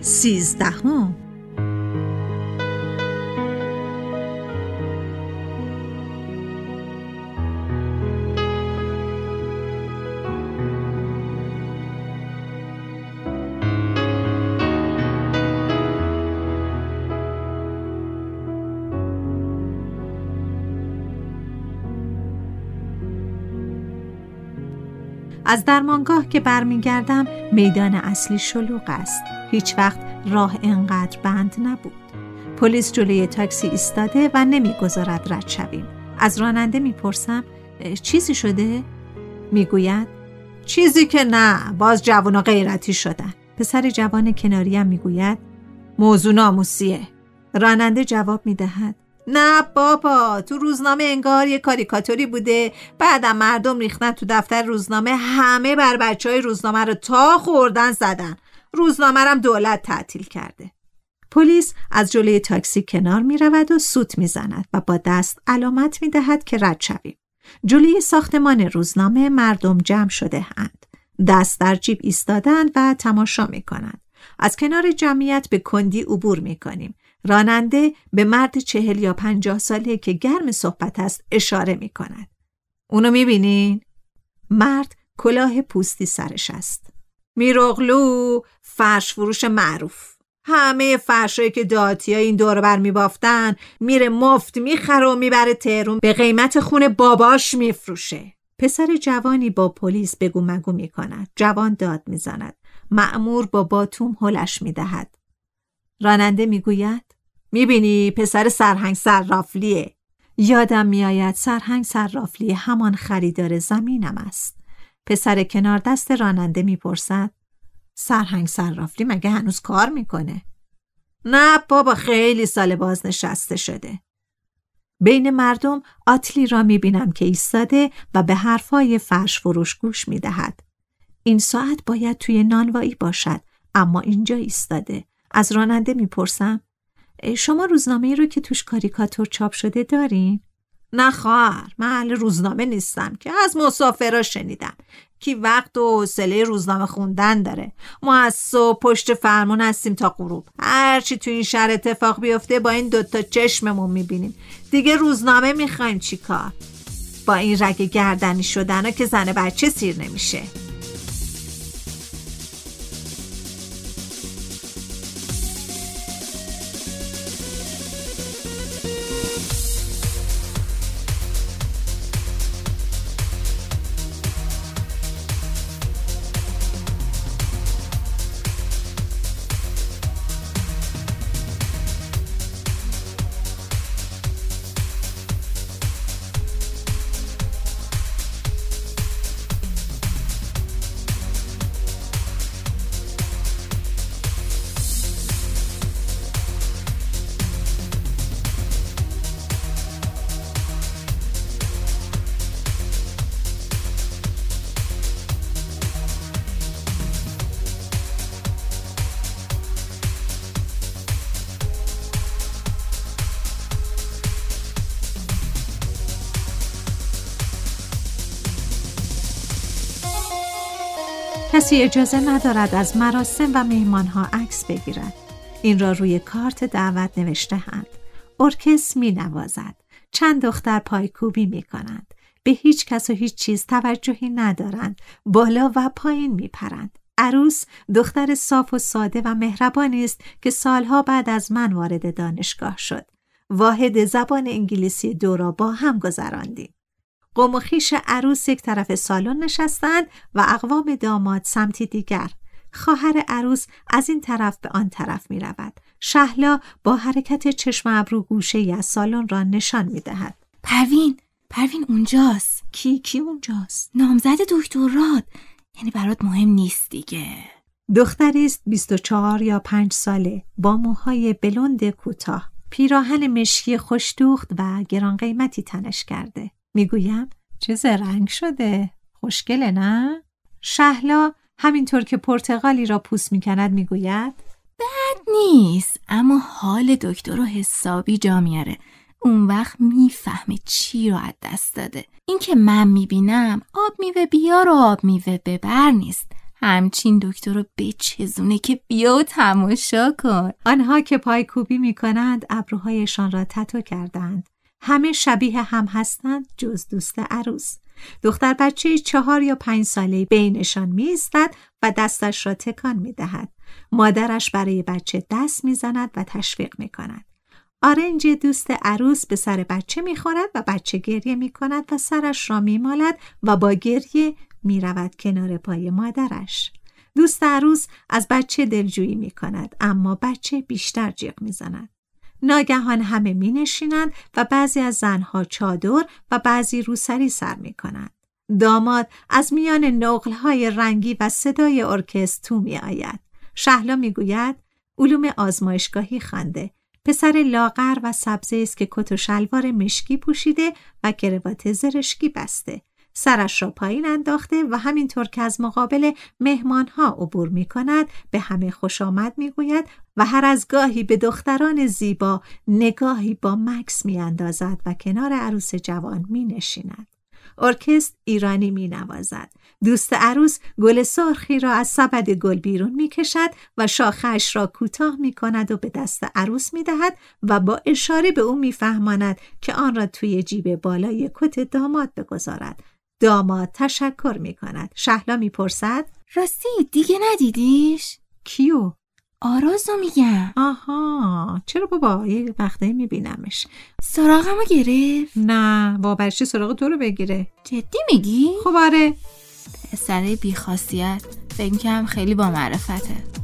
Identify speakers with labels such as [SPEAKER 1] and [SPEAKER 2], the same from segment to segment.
[SPEAKER 1] سیزدهم. از درمانگاه که برمیگردم میدان اصلی شلوغ است. هیچ وقت راه انقدر بند نبود. پلیس جلوی تاکسی ایستاده و نمی‌گذارد رد شویم. از راننده می‌پرسم چیزی شده؟ می‌گوید چیزی که نه باز جوان غیرتی شدن. پسر جوان کناریم می‌گوید موضوع ناموسیه. راننده جواب می‌دهد نه بابا تو روزنامه انگار یه کاریکاتوری بوده بعدم مردم ریختن تو دفتر روزنامه همه بر بچه های روزنامه رو تا خوردن زدن روزنامه هم دولت تعطیل کرده پلیس از جلوی تاکسی کنار می رود و سوت می زند و با دست علامت می دهد که رد شویم. جلوی ساختمان روزنامه مردم جمع شده هند. دست در جیب ایستادند و تماشا می کنند. از کنار جمعیت به کندی عبور می کنیم. راننده به مرد چهل یا پنجاه ساله که گرم صحبت است اشاره می کند. اونو می بینین؟ مرد کلاه پوستی سرش است. میروغلو فرش فروش معروف همه فرشایی که داتی این دور بر میبافتن میره مفت می‌خره و می‌بره تهرون به قیمت خون باباش میفروشه پسر جوانی با پلیس بگو مگو می‌کند جوان داد می‌زند معمور با باتوم هلش می‌دهد راننده می‌گوید می‌بینی پسر سرهنگ سررافلیه یادم میآید سرهنگ سررافلی همان خریدار زمینم است پسر کنار دست راننده می‌پرسد سرهنگ سررافلی مگه هنوز کار می‌کنه؟ نه بابا خیلی سال بازنشسته شده. بین مردم آتلی را می‌بینم که ایستاده و به حرفای فرش فروش گوش می‌دهد. این ساعت باید توی نانوایی باشد اما اینجا ایستاده. از راننده می‌پرسم شما روزنامه رو که توش کاریکاتور چاپ شده دارین؟ نه خواهر من روزنامه نیستم که از مسافرا شنیدم. کی وقت و حوصله روزنامه خوندن داره. ما از صبح پشت فرمون هستیم تا غروب. هرچی تو این شهر اتفاق بیفته با این دوتا چشممون می‌بینیم. دیگه روزنامه می‌خوایم چیکار؟ با این رگ گردنی شدن که زن بچه سیر نمیشه. کسی اجازه ندارد از مراسم و مهمانها عکس بگیرد. این را روی کارت دعوت نوشته هند ارکس می نوازد چند دختر پایکوبی می کنند به هیچ کس و هیچ چیز توجهی ندارند. بالا و پایین می پرند عروس دختر صاف و ساده و مهربانی است که سالها بعد از من وارد دانشگاه شد. واحد زبان انگلیسی دو را با هم گذراندیم. قوم و خیش عروس یک طرف سالن نشستند و اقوام داماد سمتی دیگر. خواهر عروس از این طرف به آن طرف می رود. شهلا با حرکت چشم ابرو گوشه ای از سالن را نشان می دهد.
[SPEAKER 2] پروین پروین اونجاست.
[SPEAKER 1] کی کی اونجاست؟
[SPEAKER 2] نامزد دکترات یعنی برات مهم نیست دیگه.
[SPEAKER 1] دختری است 24 یا 5 ساله. با موهای بلند کوتاه. پیراهن مشکی خوشدوخت و گران قیمتی تنش کرده. می‌گویم چه زرنگ شده. خوشگله نه؟ شهلا همینطور که پرتغالی را پوست می‌کند می‌گوید
[SPEAKER 2] بد نیست اما حال دکتر رو حسابی جا میاره. اون وقت می‌فهمه چی رو از دست داده. این که من می‌بینم آب میوه بیار و آب میوه ببر نیست. همچین دکتر رو بچزونه که بیا و تماشا کن.
[SPEAKER 1] آنها که پایکوبی می‌کنند ابروهایشان را تتو کردند. همه شبیه هم هستند جز دوست عروس دختر بچه چهار یا پنج ساله بینشان می و دستش را تکان می دهد. مادرش برای بچه دست می زند و تشویق می کند. آرنج دوست عروس به سر بچه می خورد و بچه گریه می کند و سرش را می مالد و با گریه می رود کنار پای مادرش. دوست عروس از بچه دلجویی می کند اما بچه بیشتر جیغ می زند. ناگهان همه می نشینند و بعضی از زنها چادر و بعضی روسری سر می کنند. داماد از میان نقلهای رنگی و صدای ارکست تو می آید. شهلا می گوید علوم آزمایشگاهی خنده. پسر لاغر و سبزه است که کت و شلوار مشکی پوشیده و کروات زرشکی بسته. سرش را پایین انداخته و همینطور که از مقابل مهمانها عبور می کند به همه خوش آمد می گوید و هر از گاهی به دختران زیبا نگاهی با مکس می اندازد و کنار عروس جوان می نشیند. ارکست ایرانی می نوازد. دوست عروس گل سرخی را از سبد گل بیرون می کشد و شاخش را کوتاه می کند و به دست عروس می دهد و با اشاره به او می فهماند که آن را توی جیب بالای کت داماد بگذارد داماد تشکر می کند. شهلا می پرسد
[SPEAKER 2] راستی دیگه ندیدیش؟
[SPEAKER 1] کیو؟
[SPEAKER 2] آرازو میگم
[SPEAKER 1] آها چرا بابا یه وقته میبینمش
[SPEAKER 2] سراغمو گرفت؟
[SPEAKER 1] نه با چی سراغ تو رو بگیره
[SPEAKER 2] جدی میگی؟
[SPEAKER 1] خب آره
[SPEAKER 2] پسره بیخاصیت فکر کنم خیلی با معرفته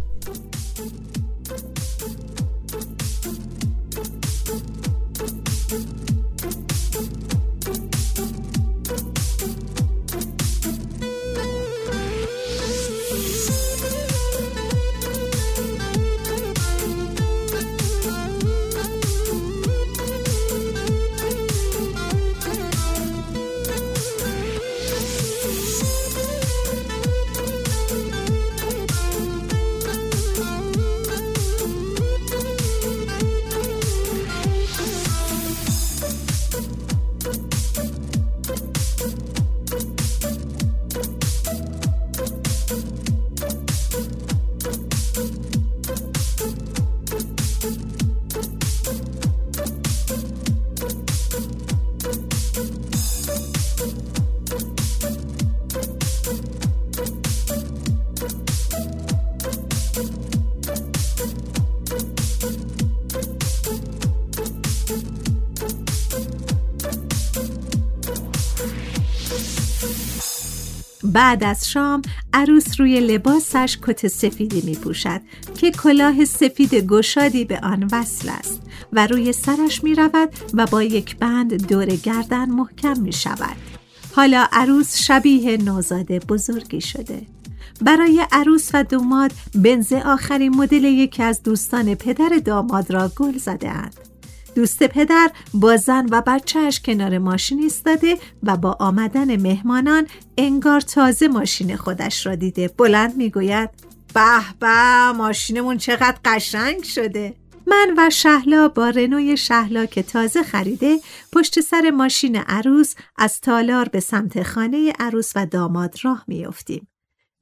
[SPEAKER 1] بعد از شام عروس روی لباسش کت سفیدی می پوشد که کلاه سفید گشادی به آن وصل است و روی سرش می رود و با یک بند دور گردن محکم می شود. حالا عروس شبیه نوزاده بزرگی شده. برای عروس و دوماد بنز آخرین مدل یکی از دوستان پدر داماد را گل زده اند. دوست پدر با زن و بچهش کنار ماشین ایستاده و با آمدن مهمانان انگار تازه ماشین خودش را دیده بلند می‌گوید به به ماشینمون چقدر قشنگ شده من و شهلا با رنوی شهلا که تازه خریده پشت سر ماشین عروس از تالار به سمت خانه عروس و داماد راه میافتیم.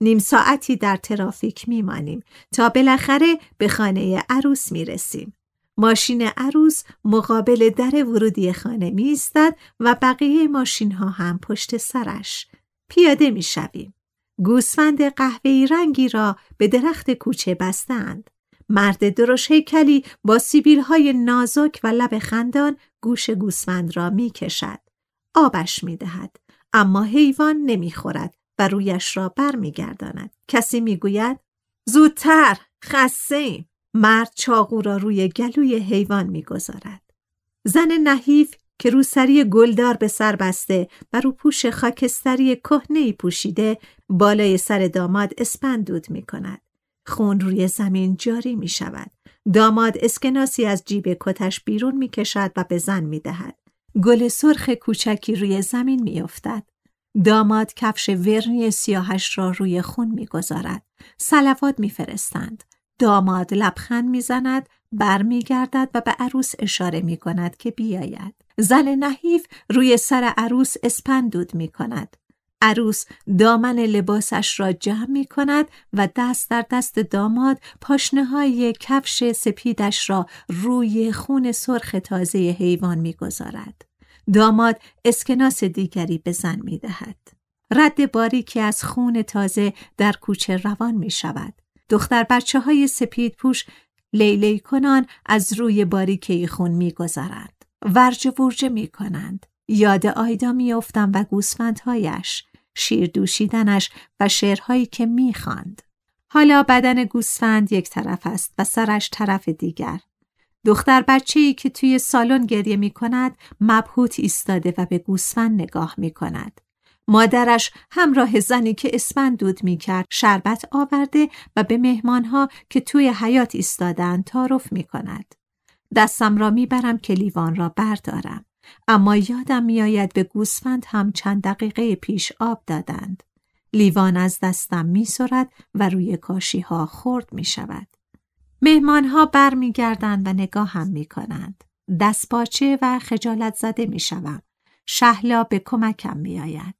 [SPEAKER 1] نیم ساعتی در ترافیک میمانیم تا بالاخره به خانه عروس می‌رسیم. ماشین عروس مقابل در ورودی خانه می و بقیه ماشین ها هم پشت سرش. پیاده می شویم. گوسفند قهوه‌ای رنگی را به درخت کوچه بستند. مرد درش هیکلی با سیبیل های نازک و لب خندان گوش گوسفند را می کشد. آبش می دهد. اما حیوان نمی خورد و رویش را بر. کسی می گوید زودتر خسته ایم. مرد چاقو را روی گلوی حیوان می گذارد. زن نحیف که روسری گلدار به سر بسته و رو پوش خاکستری کهنه پوشیده بالای سر داماد اسپندود می کند. خون روی زمین جاری می شود. داماد اسکناسی از جیب کتش بیرون می کشد و به زن می دهد. گل سرخ کوچکی روی زمین می افتد. داماد کفش ورنی سیاهش را روی خون می گذارد. سلوات می فرستند. داماد لبخند می زند برمیگردد و به عروس اشاره می کند که بیاید. زن نحیف روی سر عروس اسپندود می کند. عروس دامن لباسش را جمع می کند و دست در دست داماد پاشنه های کفش سپیدش را روی خون سرخ تازه حیوان می گذارد. داماد اسکناس دیگری به زن می دهد. رد باریکی از خون تازه در کوچه روان می شود. دختر بچه های سپید پوش لیلی کنان از روی باریکه خون می گذارند. ورج ورجه می کنند. یاد آیدا می افتم و گوسفندهایش، شیر دوشیدنش و شعرهایی که می خاند. حالا بدن گوسفند یک طرف است و سرش طرف دیگر. دختر بچه ای که توی سالن گریه می کند مبهوت ایستاده و به گوسفند نگاه می کند. مادرش همراه زنی که اسپندود می کرد شربت آورده و به مهمانها که توی حیات ایستادن تعارف می کند. دستم را می‌برم که لیوان را بردارم. اما یادم میآید به گوسفند هم چند دقیقه پیش آب دادند. لیوان از دستم می و روی کاشی ها خورد می شود. مهمان ها بر می گردند و نگاه هم می کنند. دست باچه و خجالت زده می شوم. شهلا به کمکم می آید.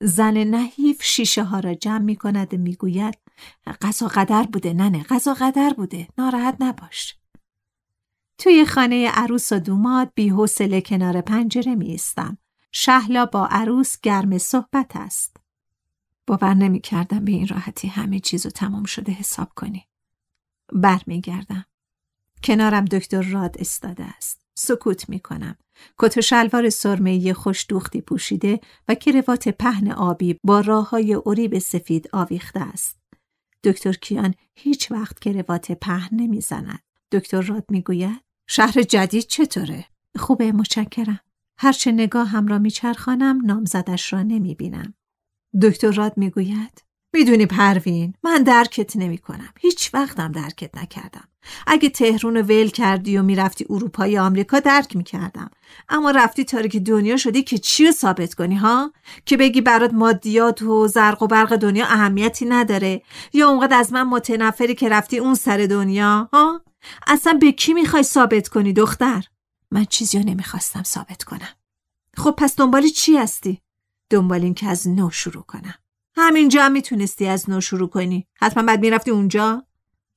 [SPEAKER 1] زن نحیف شیشه ها را جمع می کند و می گوید قضا قدر بوده ننه قضا قدر بوده ناراحت نباش. توی خانه عروس و دوماد بی حوصله کنار پنجره می استم. شهلا با عروس گرم صحبت است. باور نمی کردم به این راحتی همه چیزو تمام شده حساب کنی. بر می گردم. کنارم دکتر راد استاده است. سکوت می کنم. کت و شلوار سرمه‌ای خوش دوختی پوشیده و کروات پهن آبی با راه های عریب سفید آویخته است. دکتر کیان هیچ وقت کروات پهن نمی‌زند. دکتر راد می‌گوید شهر جدید چطوره؟ خوبه متشکرم. هرچه نگاه هم را میچرخانم نامزدش را نمی‌بینم. دکتر راد می‌گوید می‌دونی پروین من درکت نمی کنم. هیچ وقتم درکت نکردم. اگه تهرون ول کردی و می‌رفتی اروپا یا آمریکا درک می‌کردم. اما رفتی تاریک دنیا شدی که چی رو ثابت کنی ها؟ که بگی برات مادیات و زرق و برق دنیا اهمیتی نداره. یا اونقدر از من متنفری که رفتی اون سر دنیا ها؟ اصلا به کی می‌خوای ثابت کنی دختر؟ من چیزی رو نمی‌خواستم ثابت کنم. خب پس دنبال چی هستی؟ دنبال این که از نو شروع کنم. همینجا هم می‌تونستی از نو شروع کنی. حتما بعد می‌رفتی اونجا.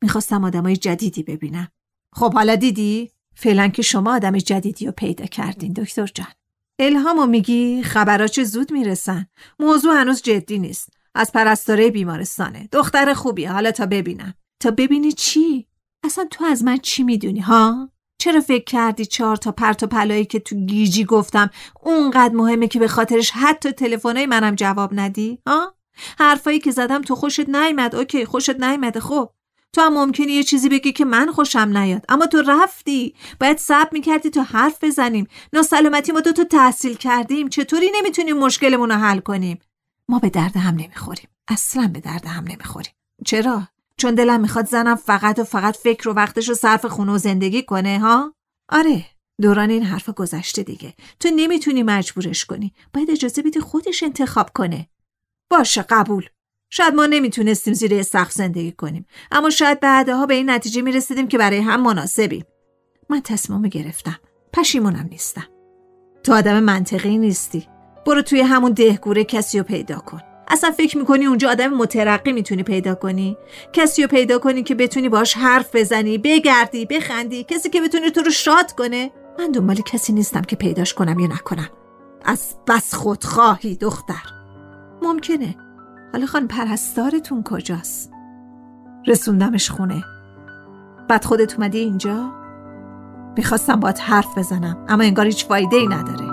[SPEAKER 1] می‌خواستم آدمای جدیدی ببینم. خب حالا دیدی؟ فعلا که شما آدم جدیدی رو پیدا کردین دکتر جان. الهامو میگی؟ خبراچ زود می‌رسن. موضوع هنوز جدی نیست. از پرستاره بیمارستانه. دختر خوبی حالا تا ببینم. تا ببینی چی؟ اصلا تو از من چی می‌دونی ها؟ چرا فکر کردی چهار تا پرت و پلایی که تو گیجی گفتم اونقدر مهمه که به خاطرش حتی تلفنای منم جواب ندی ها؟ حرفایی که زدم تو خوشت نیامد اوکی خوشت نیامده خب. تو هم ممکنه یه چیزی بگی که من خوشم نیاد. اما تو رفتی. باید صبر می‌کردی تو حرف بزنیم. ناسلامتی ما دو تا تحصیل کردیم. چطوری نمی‌تونیم مشکلمون رو حل کنیم؟ ما به درد هم نمی‌خوریم. اصلا به درد هم نمی‌خوریم. چرا؟ چون دلم می‌خواد زنم فقط و فقط فکر و وقتش رو صرف خونه و زندگی کنه ها؟ آره دوران این حرف گذشته دیگه. تو نمی‌تونی مجبورش کنی. باید اجازه بدی خودش انتخاب کنه. باشه قبول. شاید ما نمی‌تونستیم زیر سخت زندگی کنیم اما شاید بعدها به این نتیجه می‌رسیدیم که برای هم مناسبیم. من تصمیم گرفتم. پشیمونم نیستم. تو آدم منطقی نیستی. برو توی همون دهگوره کسی رو پیدا کن. اصلا فکر می‌کنی اونجا آدم مترقی می‌تونی پیدا کنی؟ کسی رو پیدا کنی که بتونی باش حرف بزنی بگردی بخندی کسی که بتونی تو رو شاد کنه؟ من دنبال کسی نیستم که پیداش کنم یا نکنم. از بس خودخواهی دختر. ممکنه. حالا خان پرستارتون کجاست؟ رسوندمش خونه. بعد خودت اومدی اینجا؟ می‌خواستم باید حرف بزنم اما انگار هیچ فایده ای نداره.